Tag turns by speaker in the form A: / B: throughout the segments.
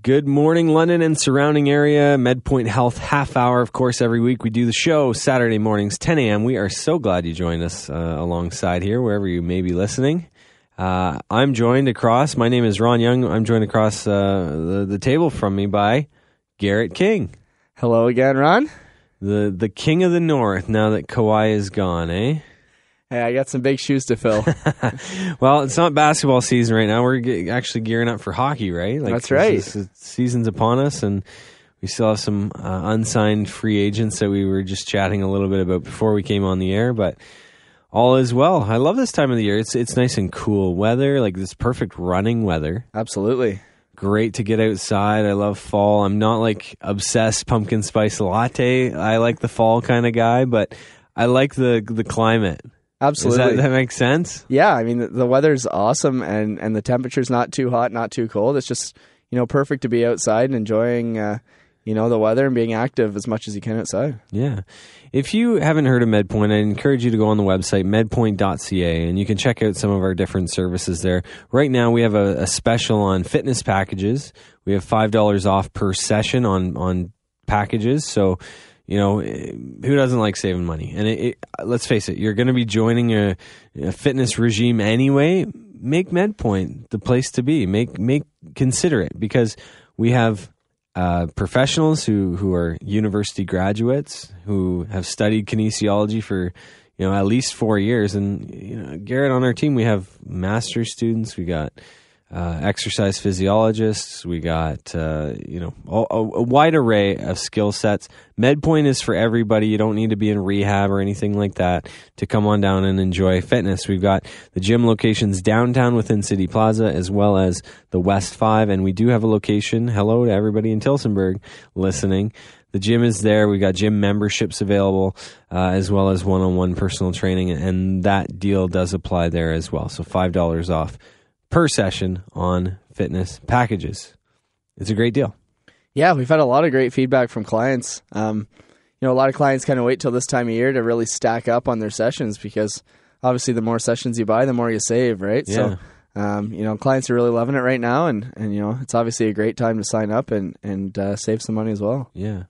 A: Good morning, London and surrounding area. MedPoint Health half hour. Of course, every week we do the show Saturday mornings, 10 a.m. We are so glad you joined us uh, alongside here, wherever you may be listening. Uh, I'm joined across. My name is Ron Young. I'm joined across uh, the, the table from me by Garrett King,
B: Hello again, Ron.
A: the the king of the north. Now that Kawhi is gone, eh?
B: Hey, I got some big shoes to fill.
A: Well, it's not basketball season right now. We're ge- actually gearing up for hockey, right? Like
B: That's
A: this
B: right.
A: is- the season's upon us, and we still have some uh, unsigned free agents that we were just chatting a little bit about before we came on the air. But all is well. I love this time of the year. It's it's nice and cool weather, like this perfect running weather.
B: Absolutely.
A: Great to get outside. I love fall. I'm not like obsessed pumpkin spice latte. I like the fall kind of guy, but I like the the climate.
B: Absolutely.
A: that, that make sense?
B: yeah, I mean the, the weather's awesome and and the temperature's not too hot, not too cold. It's just, you know, perfect to be outside and enjoying uh, you know, the weather and being active as much as you can outside.
A: Yeah. If you haven't heard of MedPoint, I encourage you to go on the website, medpoint.ca, and you can check out some of our different services there. Right now, we have a, a special on fitness packages. We have $5 off per session on, on packages. So, you know, eh, who doesn't like saving money? And it, it, let's face it, you're going to be joining a, a fitness regime anyway. Make MedPoint the place to be. Make make consider it because we have uh, professionals who who are university graduates who have studied kinesiology for you know at least four years. And you know, Garrett on our team, we have master's students. We got uh, exercise physiologists. We got uh, you know a, a wide array of skill sets. MedPoint is for everybody. You don't need to be in rehab or anything like that to come on down and enjoy fitness. We've got the gym locations downtown within City Plaza as well as the West Five, and we do have a location. Hello to everybody in Tillsonburg listening. The gym is there. We've got gym memberships available, uh, as well as one-on-one personal training, and that deal does apply there as well. So five dollars off per session on fitness packages. It's a great deal.
B: Yeah, we've had a lot of great feedback from clients. Um, you know, a lot of clients kind of wait till this time of year to really stack up on their sessions because obviously the more sessions you buy, the more you save, right? Yeah. So, um, you know, clients are really loving it right now, and, and you know, it's obviously a great time to sign up and and uh, save some money as well.
A: Yeah.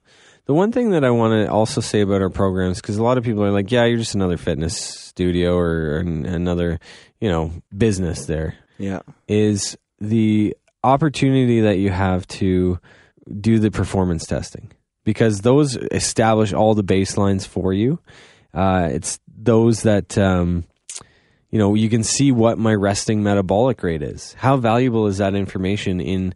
A: The one thing that I want to also say about our programs, because a lot of people are like, yeah, you're just another fitness studio or an, another, you know, business there,
B: Yeah,
A: is the opportunity that you have to do the performance testing because those establish all the baselines for you. Uh, it's those that, um, you know, you can see what my resting metabolic rate is. How valuable is that information in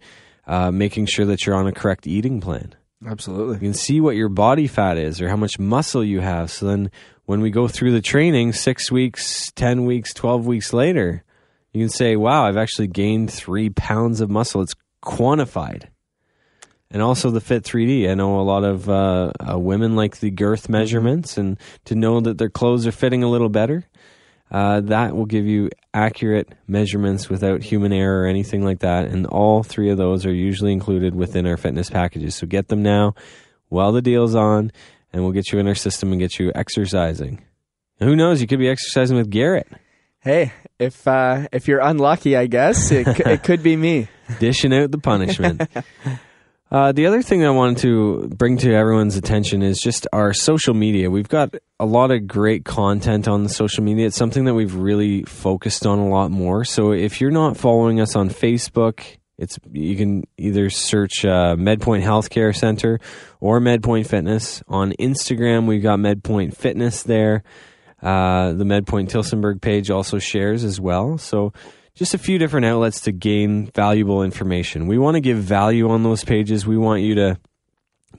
A: uh, making sure that you're on a correct eating plan?
B: absolutely.
A: You can see what your body fat is or how much muscle you have. So then when we go through the training, six weeks, 10 weeks, 12 weeks later, you can say, wow, I've actually gained three pounds of muscle. It's quantified. And also the Fit 3D. I know a lot of uh, uh, women like the girth measurements and to know that their clothes are fitting a little better. Uh, that will give you accurate measurements without human error or anything like that. And all three of those are usually included within our fitness packages. So get them now while the deal's on, and we'll get you in our system and get you exercising. Who knows? You could be exercising with Garrett,
B: Hey, if uh, if you're unlucky, I guess it, c- it could be me.
A: dishing out the punishment. Uh, the other thing I wanted to bring to everyone's attention is just our social media. We've got a lot of great content on the social media. It's something that we've really focused on a lot more. So if you're not following us on Facebook, it's you can either search uh, MedPoint Healthcare Center or MedPoint Fitness on Instagram. We've got MedPoint Fitness there. Uh, the MedPoint Tillsonburg page also shares as well. So just a few different outlets to gain valuable information. We want to give value on those pages. We want you to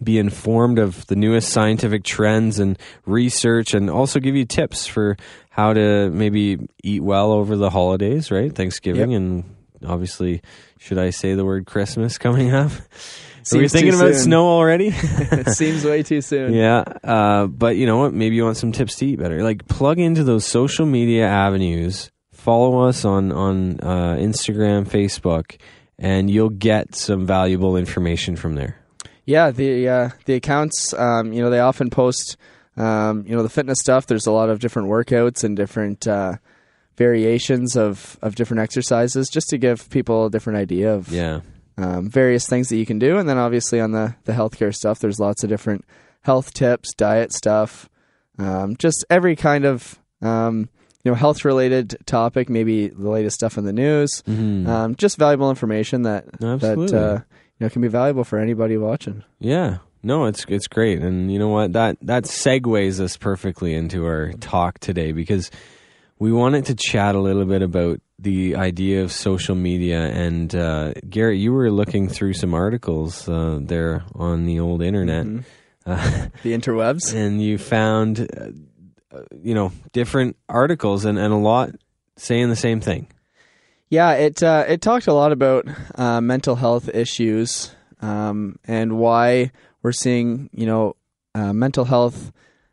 A: be informed of the newest scientific trends and research and also give you tips for how to maybe eat well over the holidays, right? Thanksgiving and obviously should I say the word Christmas coming up? Are we
B: Seems too
A: thinking about
B: soon.
A: snow already?
B: it seems way too soon.
A: Yeah, uh, but you know what? Maybe you want some tips to eat better. Like plug into those social media avenues. Follow us on on uh, Instagram, Facebook, and you'll get some valuable information from there.
B: Yeah, the uh, the accounts, um, you know, they often post, um, you know, the fitness stuff. There's a lot of different workouts and different uh, variations of of different exercises, just to give people a different idea of
A: Yeah,
B: um, various things that you can do, and then obviously on the the healthcare stuff, there's lots of different health tips, diet stuff, um, just every kind of um, you know health related topic, maybe the latest stuff in the news,
A: Mhm.
B: um, just valuable information that
A: Absolutely.
B: that uh, you know can be valuable for anybody watching.
A: Yeah. No, it's it's great, and you know what that that segues us perfectly into our talk today because we wanted to chat a little bit about the idea of social media. And uh, Garrett, you were looking through some articles uh, there on the old internet,
B: Mhm.
A: uh,
B: The interwebs.
A: and you found uh, uh, you know different articles and, and a lot saying the same thing.
B: Yeah, it uh, it talked a lot about uh, mental health issues um, and why we're seeing you know uh, mental health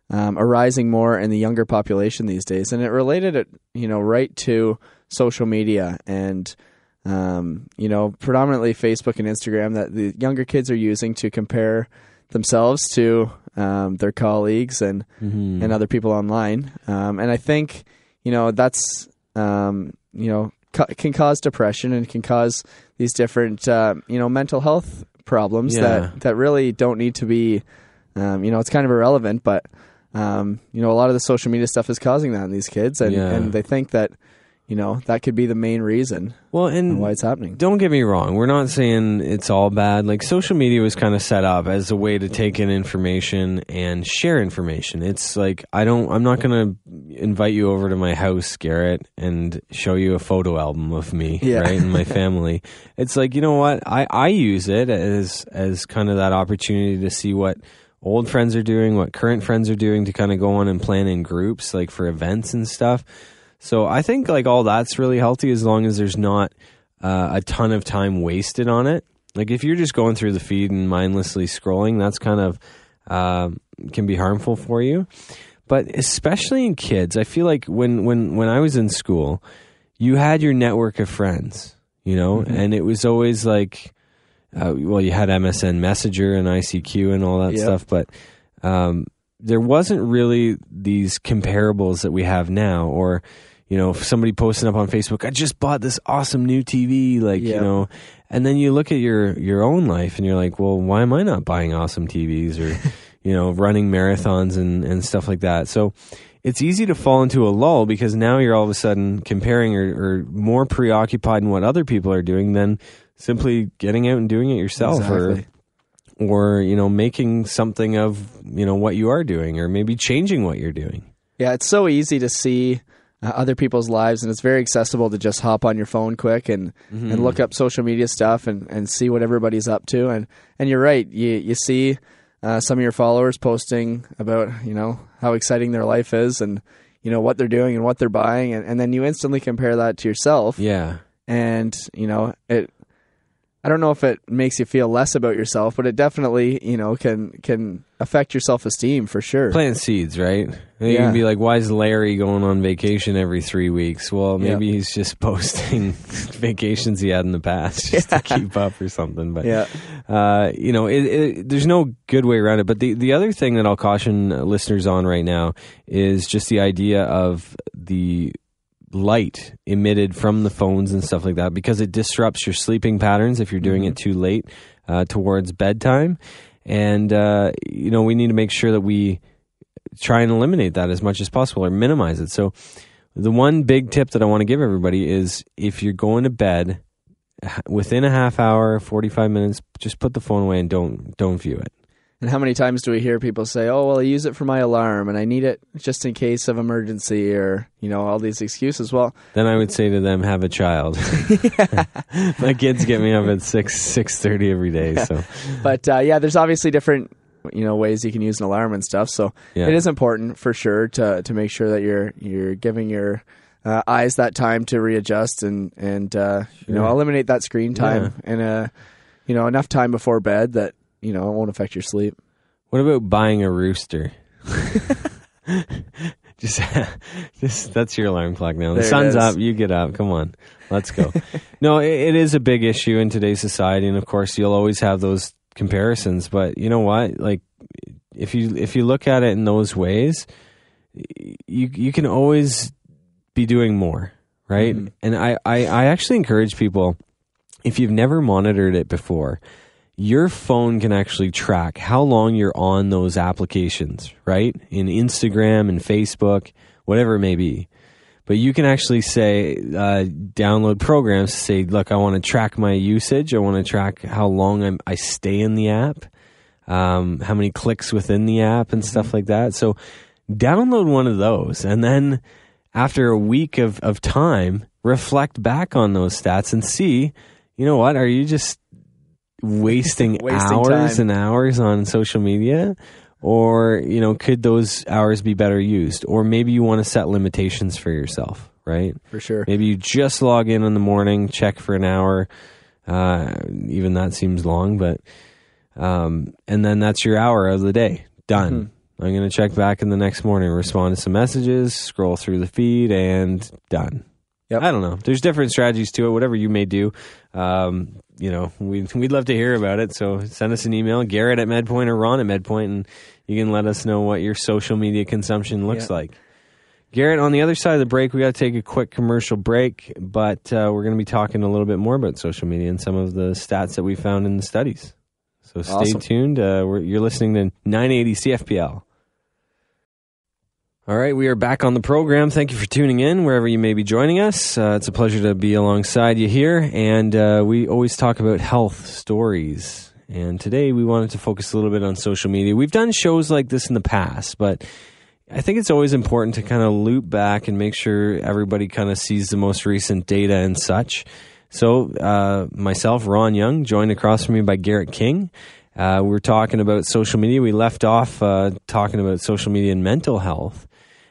B: um, arising more in the younger population these days, and it related it you know right to social media and um, you know predominantly Facebook and Instagram that the younger kids are using to compare themselves to um, their colleagues and
A: Mm-hmm.
B: and other people online. Um, and I think, you know, that's, um, you know, ca- can cause depression and can cause these different, uh, you know, mental health problems
A: Yeah.
B: that, that really don't need to be, um, you know, it's kind of irrelevant, but, um, you know, a lot of the social media stuff is causing that in these kids. And,
A: Yeah.
B: and they think that, you know, that could be the main reason
A: well, and
B: why it's happening.
A: Don't get me wrong. We're not saying it's all bad. Like social media was kind of set up as a way to take in information and share information. It's like I don't I'm not going to invite you over to my house, Garrett, and show you a photo album of me,
B: Yeah.
A: right, and my family. it's like, you know what? I I use it as as kind of that opportunity to see what old friends are doing, what current friends are doing to kind of go on and plan in groups like for events and stuff. So I think like all that's really healthy as long as there's not uh, a ton of time wasted on it. Like if you're just going through the feed and mindlessly scrolling, that's kind of um can be harmful for you. But especially in kids, I feel like when when when I was in school, you had your network of friends, you know, and it was always like, uh, well, you had MSN Messenger and ICQ and all that
B: Yep.
A: stuff, but um, there wasn't really these comparables that we have now, or you know, if somebody posting up on Facebook, I just bought this awesome new TV, like you know, and then you look at your your own life and you're like, well, why am I not buying awesome TVs or you know, running marathons and and stuff like that? So it's easy to fall into a lull because now you're all of a sudden comparing or, or more preoccupied in what other people are doing than simply getting out and doing it yourself
B: Exactly.
A: or or you know making something of you know what you are doing or maybe changing what you're doing
B: Yeah, it's so easy to see uh, other people's lives, and it's very accessible to just hop on your phone quick and,
A: Mm-hmm.
B: and look up social media stuff and, and see what everybody's up to. And and you're right, you you see uh, some of your followers posting about you know how exciting their life is and you know what they're doing and what they're buying, and, and then you instantly compare that to yourself,
A: yeah
B: and you know it. I don't know if it makes you feel less about yourself, but it definitely, you know, can can affect your self esteem for sure.
A: plant seeds right you
B: Yeah.
A: can be like why is larry going on vacation every three weeks well
B: Yeah.
A: maybe he's just posting vacations he had in the past just to keep up or something but
B: Yeah.
A: uh, you know, it, it, there's no good way around it. But the, the other thing that I'll caution listeners on right now is just the idea of the light emitted from the phones and stuff like that because it disrupts your sleeping patterns if you're doing it too late uh, towards bedtime. And, uh, you know, we need to make sure that we try and eliminate that as much as possible or minimize it. So, the one big tip that I want to give everybody is if you're going to bed within a half hour, 45 minutes, just put the phone away and don't don't view it.
B: And how many times do we hear people say, "Oh, well, I use it for my alarm, and I need it just in case of emergency," or you know, all these excuses. Well,
A: Then I would say to them, have a child. My kids get me up at six six thirty every day. So
B: but uh, yeah, there's obviously different you know ways you can use an alarm and stuff. So
A: Yeah.
B: it is important for sure to to make sure that you're you're giving your uh, eyes that time to readjust and and uh, you know eliminate that screen time and uh you know enough time before bed that you know it won't affect your sleep.
A: what about buying a rooster? just, just that's your alarm clock now. The
B: There
A: sun's up, you get up. Come on, let's go. no, it, it is a big issue in today's society, and of course, you'll always have those comparisons. But you know what? Like, if you if you look at it in those ways, you you can always be doing more, right?
B: Mhm.
A: And I, I I actually encourage people if you've never monitored it before, your phone can actually track how long you're on those applications, right? In Instagram and Facebook, whatever it may be. But you can actually say, uh, download programs to say, look, I want to track my usage. I want to track how long I'm, i stay in the app, um, how many clicks within the app, and stuff like that. So download one of those. And then after a week of, of time, reflect back on those stats and see, you know what, are you just wasting, wasting hours time. and hours on social media? Or, you know, could those hours be better used? Or maybe you want to set limitations for yourself, right?
B: For sure.
A: Maybe you just log in in the morning, check for an hour. Uh, even that seems long, but, um, and then that's your hour of the day. Done. Mm-hmm. I'm going to check back in the next morning, respond to some messages, scroll through the feed, and done. Yep. I don't know. There's different strategies to it. Whatever you may do, um, you know, we'd we'd love to hear about it. So send us an email, Garrett at MedPoint or Ron at MedPoint, and you can let us know what your social media consumption looks like. Garrett, on the other side of the break, we got to take a quick commercial break, but uh, we're going to be talking a little bit more about social media and some of the stats that we found in the studies. So stay awesome. tuned. Uh, you're listening to 980 CFPL. All right, we are back on the program. Thank you for tuning in wherever you may be joining us. Uh, it's a pleasure to be alongside you here. And uh, we always talk about health stories. And today we wanted to focus a little bit on social media. We've done shows like this in the past, but I think it's always important to kind of loop back and make sure everybody kind of sees the most recent data and such. So, uh, myself, Ron Young, joined across from me by Garrett King. Uh, we are talking about social media. We left off uh, talking about social media and mental health.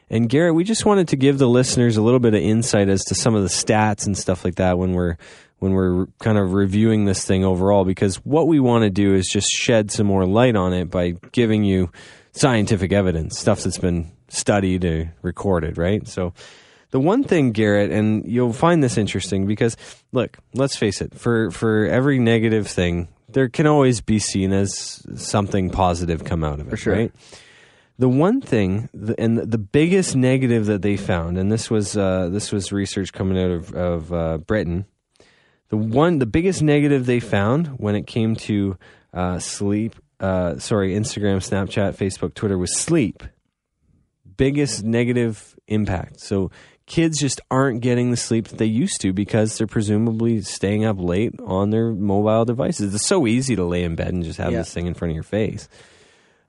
A: And Garrett, we just wanted to give the listeners a little bit of insight as to some of the stats and stuff like that when we're when we're kind of reviewing this thing overall because what we want to do is just shed some more light on it by giving you scientific evidence, stuff that's been studied or recorded, right? So the one thing, Garrett, and you'll find this interesting because look, let's face it, for for every negative thing, there can always be seen as something positive come out of it,
B: for sure.
A: right? The one thing, and the biggest negative that they found, and this was uh, this was research coming out of, of uh, Britain. The one, the biggest negative they found when it came to uh, sleep, uh, sorry, Instagram, Snapchat, Facebook, Twitter was sleep. Biggest negative impact. So kids just aren't getting the sleep that they used to because they're presumably staying up late on their mobile devices. It's so easy to lay in bed and just have yeah. this thing in front of your face.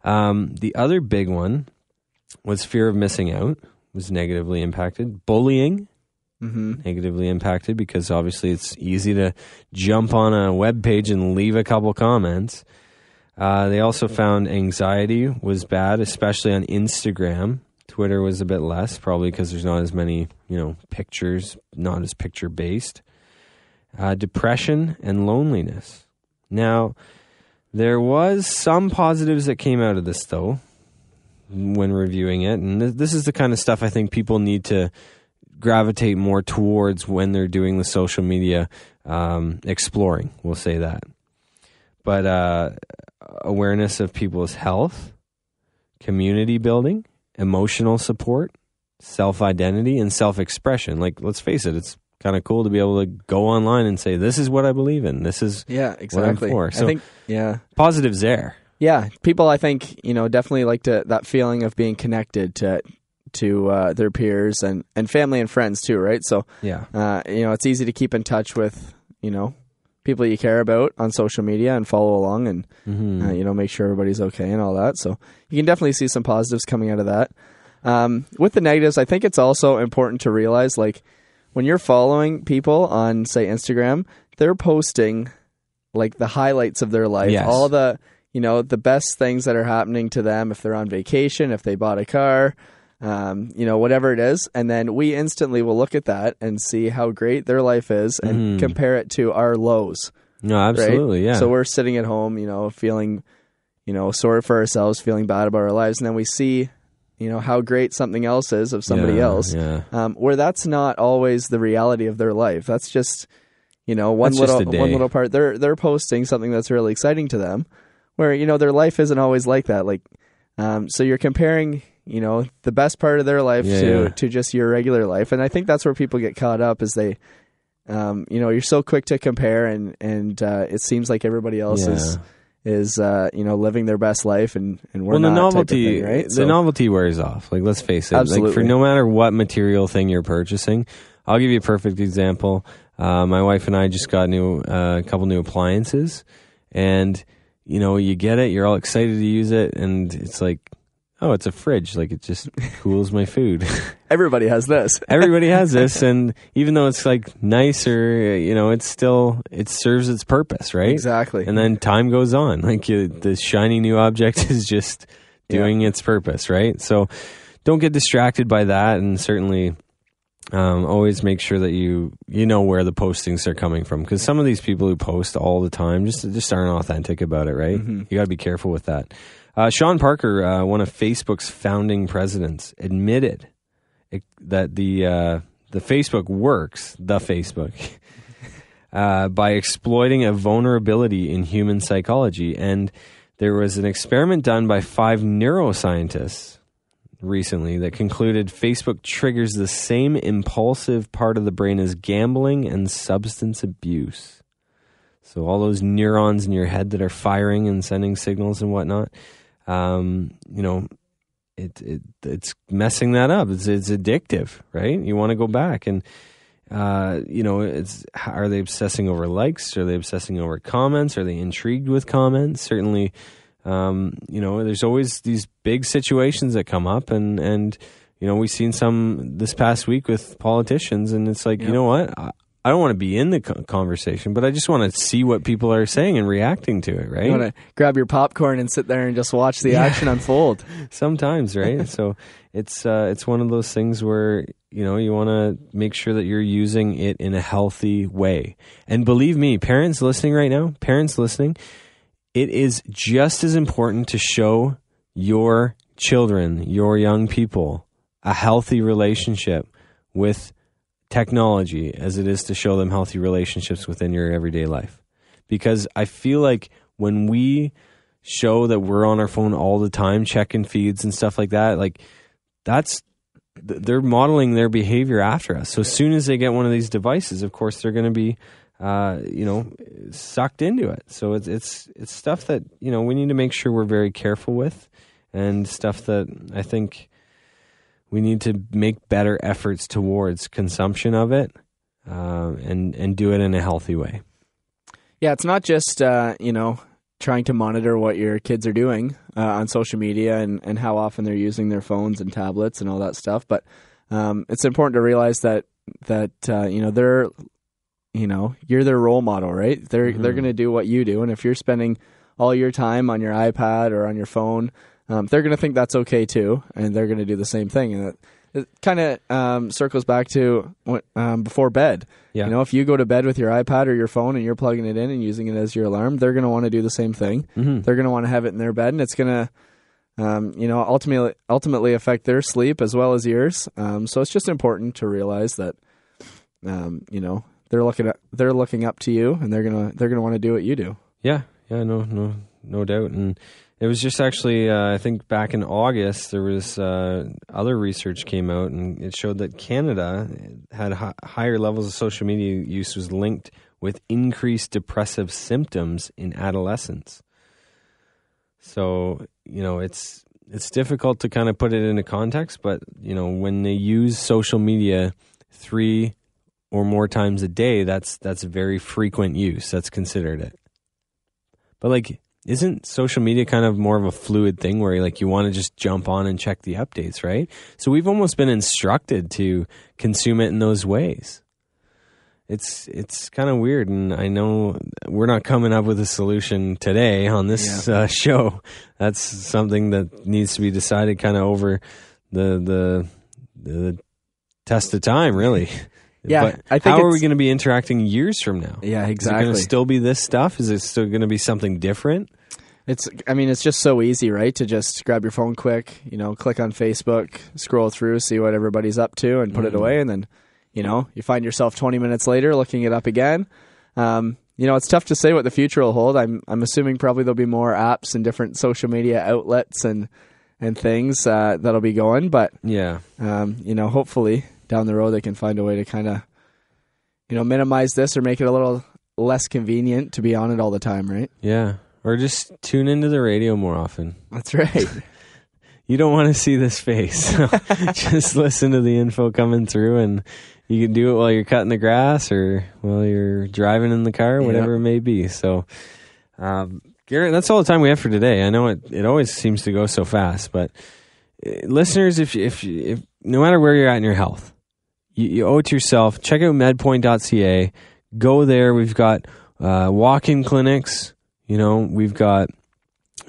A: Um, the other big one was fear of missing out was negatively impacted. Bullying mm-hmm. negatively impacted because obviously it's easy to jump on a web page and leave a couple comments. Uh, they also found anxiety was bad, especially on Instagram. Twitter was a bit less, probably because there's not as many, you know, pictures, not as picture based. Uh, depression and loneliness. Now, there was some positives that came out of this, though, when reviewing it. And th- this is the kind of stuff I think people need to gravitate more towards when they're doing the social media um, exploring. We'll say that. But uh, awareness of people's health, community building, emotional support, self identity, and self expression. Like, let's face it, it's kind of cool to be able to go online and say, "This is what I believe in. This is
B: yeah, exactly."
A: What I'm for. So,
B: I think yeah,
A: positives there.
B: Yeah, people I think you know definitely like to that feeling of being connected to to uh, their peers and and family and friends too, right? So
A: yeah,
B: uh, you know it's easy to keep in touch with you know people you care about on social media and follow along and mm-hmm. uh, you know make sure everybody's okay and all that. So you can definitely see some positives coming out of that. Um, with the negatives, I think it's also important to realize like when you're following people on say Instagram, they're posting like the highlights of their life, yes. all the you know the best things that are happening to them if they're on vacation, if they bought a car, um, you know whatever it is, and then we instantly will look at that and see how great their life is and mm. compare it to our lows.
A: No, absolutely,
B: right?
A: yeah.
B: So we're sitting at home, you know, feeling, you know, sorry for ourselves, feeling bad about our lives, and then we see you know how great something else is of somebody
A: yeah,
B: else
A: yeah.
B: Um, where that's not always the reality of their life. That's just you know one
A: that's
B: little one little part. They're they're posting something that's really exciting to them where you know their life isn't always like that. Like um, so you're comparing you know the best part of their life
A: yeah,
B: to to just your regular life. And i think that's where people get caught up is they um, you know, you're so quick to compare, and and uh, it seems like everybody else is is uh, you know living their best life, and and we're
A: well, the novelty,
B: thing, right?
A: the
B: So-
A: novelty wears off. Like, let's face it. Like, for no matter what material thing you're purchasing, I'll give you a perfect example. Uh, my wife and I just got new uh, a couple new appliances, and you know, you get it, you're all excited to use it, and it's like, oh, it's a fridge. Like, it just cools my food.
B: everybody has this.
A: Everybody has this, and even though it's like nicer, you know, it's still it serves its purpose, right?
B: Exactly.
A: and then time goes on like you, the shiny new object is just doing its purpose right so don't get distracted by that and certainly um, always make sure that you you know where the postings are coming from because some of these people who post all the time just just aren't authentic about it right you got to be careful with that uh, sean parker uh, one of facebook's founding presidents admitted it, that the uh, the facebook works the facebook uh, by exploiting a vulnerability in human psychology. And there was an experiment done by five neuroscientists recently that concluded Facebook triggers the same impulsive part of the brain as gambling and substance abuse. So, all those neurons in your head that are firing and sending signals and whatnot, um, you know, it, it it's messing that up. It's, it's addictive, right? You want to go back and uh, you know, it's are they obsessing over likes? Are they obsessing over comments? Are they intrigued with comments? Certainly, um, you know, there's always these big situations that come up, and and you know, we've seen some this past week with politicians, and it's like, you know what? I, I don't want to be in the conversation, but I just want to see what people are saying and reacting to it, right?
B: You want to grab your popcorn and sit there and just watch the
A: Yeah.
B: action unfold.
A: sometimes right so it's uh it's one of those things where you know you want to make sure that you're using it in a healthy way and believe me parents listening right now parents listening it is just as important to show your children your young people a healthy relationship with technology as it is to show them healthy relationships within your everyday life. Because i feel like when we show that we're on our phone all the time checking feeds and stuff like that like that's they're modeling their behavior after us. So as soon as they get one of these devices of course they're going to be uh, you know sucked into it. So it's it's it's stuff that you know we need to make sure we're very careful with and stuff that i think we need to make better efforts towards consumption of it uh, and and do it in a healthy way
B: Yeah, it's not just uh, you know trying to monitor what your kids are doing uh, on social media and, and how often they're using their phones and tablets and all that stuff, but um, it's important to realize that that uh, you know they're you know you're their role model, right? They're they're
A: Mhm.
B: going to do what you do, and if you're spending all your time on your iPad or on your phone, um, they're going to think that's okay too, and they're going to do the same thing, and it, it kind of um, circles back to what, um, before bed.
A: Yeah.
B: You know, if you go to bed with your iPad or your phone and you're plugging it in and using it as your alarm, they're going to want to do the same thing.
A: mm-hmm.
B: They're going to want to have it in their bed, and it's going to, um, you know, ultimately ultimately affect their sleep as well as yours. Um, so it's just important to realize that, um, you know, they're looking at they're looking up to you, and they're gonna they're gonna want to do what you do.
A: Yeah, yeah, no, no, no doubt. And it was just actually, uh, I think back in August, there was uh, other research came out, and it showed that Canada had hi- higher levels of social media use was linked with increased depressive symptoms in adolescents. So you know, it's it's difficult to kind of put it into context, but you know, when they use social media three or more times a day, that's that's very frequent use. That's considered it. But like, isn't social media kind of more of a fluid thing where like you want to just jump on and check the updates, right? So we've almost been instructed to consume it in those ways. It's it's kind of weird, and I know we're not coming up with a solution today on this uh, show. That's something that needs to be decided kind of over the the the test of time, really.
B: Yeah,
A: but
B: I think
A: how are we going to be interacting years from now?
B: Yeah, exactly.
A: Is it going to still be this stuff? Is it still going to be something different?
B: It's I mean it's just so easy, right? To just grab your phone quick, you know, click on Facebook, scroll through, see what everybody's up to and put it
A: Mhm.
B: away and then, you know, you find yourself 20 minutes later looking it up again. Um, you know, it's tough to say what the future will hold. I'm I'm assuming probably there'll be more apps and different social media outlets and and things uh, that'll be going, but
A: Yeah.
B: um, you know, hopefully down the road they can find a way to kind of you know, minimize this or make it a little less convenient to be on it all the time, right?
A: Yeah. Or just tune into the radio more often.
B: That's right.
A: you don't want to see this face. just listen to the info coming through and you can do it while you're cutting the grass or while you're driving in the car, whatever yep. it may be. So, um, Garrett, that's all the time we have for today. I know it, it always seems to go so fast, but uh, listeners, if, if, if, no matter where you're at in your health, you, you owe it to yourself. Check out medpoint.ca. Go there. We've got uh, walk-in clinics. You know, we've got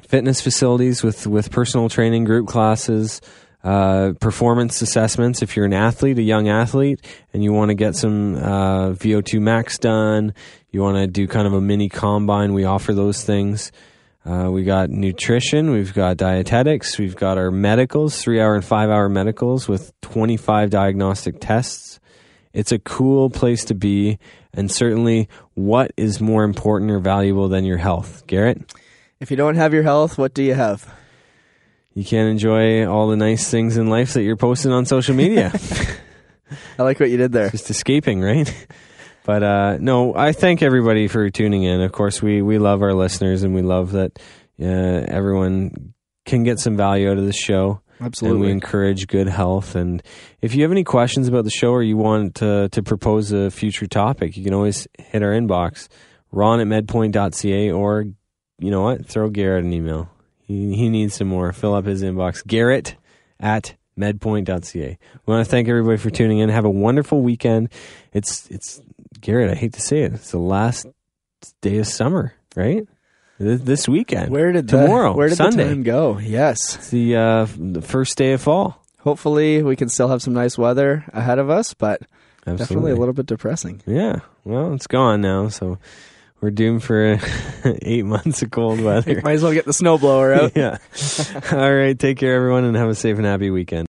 A: fitness facilities with with personal training, group classes, uh, performance assessments. If you're an athlete, a young athlete, and you want to get some uh, VO2 max done, you want to do kind of a mini combine. We offer those things. Uh, we got nutrition, we've got dietetics, we've got our medicals, three hour and five hour medicals with 25 diagnostic tests. It's a cool place to be, and certainly, what is more important or valuable than your health, Garrett?
B: If you don't have your health, what do you have?
A: You can't enjoy all the nice things in life that you're posting on social media.
B: I like what you did there.
A: Just escaping, right? But uh, no, I thank everybody for tuning in. Of course, we we love our listeners, and we love that uh, everyone can get some value out of the show.
B: Absolutely.
A: And we encourage good health. And if you have any questions about the show or you want to, to propose a future topic, you can always hit our inbox, ron at medpoint.ca, or you know what? Throw Garrett an email. He, he needs some more. Fill up his inbox. Garrett at medpoint.ca. We want to thank everybody for tuning in. Have a wonderful weekend. It's it's Garrett. I hate to say it. It's the last day of summer, right? This weekend.
B: Where did
A: tomorrow?
B: The, where did
A: Sunday.
B: the time go? Yes,
A: it's the uh, the first day of fall.
B: Hopefully, we can still have some nice weather ahead of us, but Absolutely. definitely a little bit depressing.
A: Yeah. Well, it's gone now, so we're doomed for eight months of cold weather.
B: Might as well get the snowblower out.
A: yeah. All right. Take care, everyone, and have a safe and happy weekend.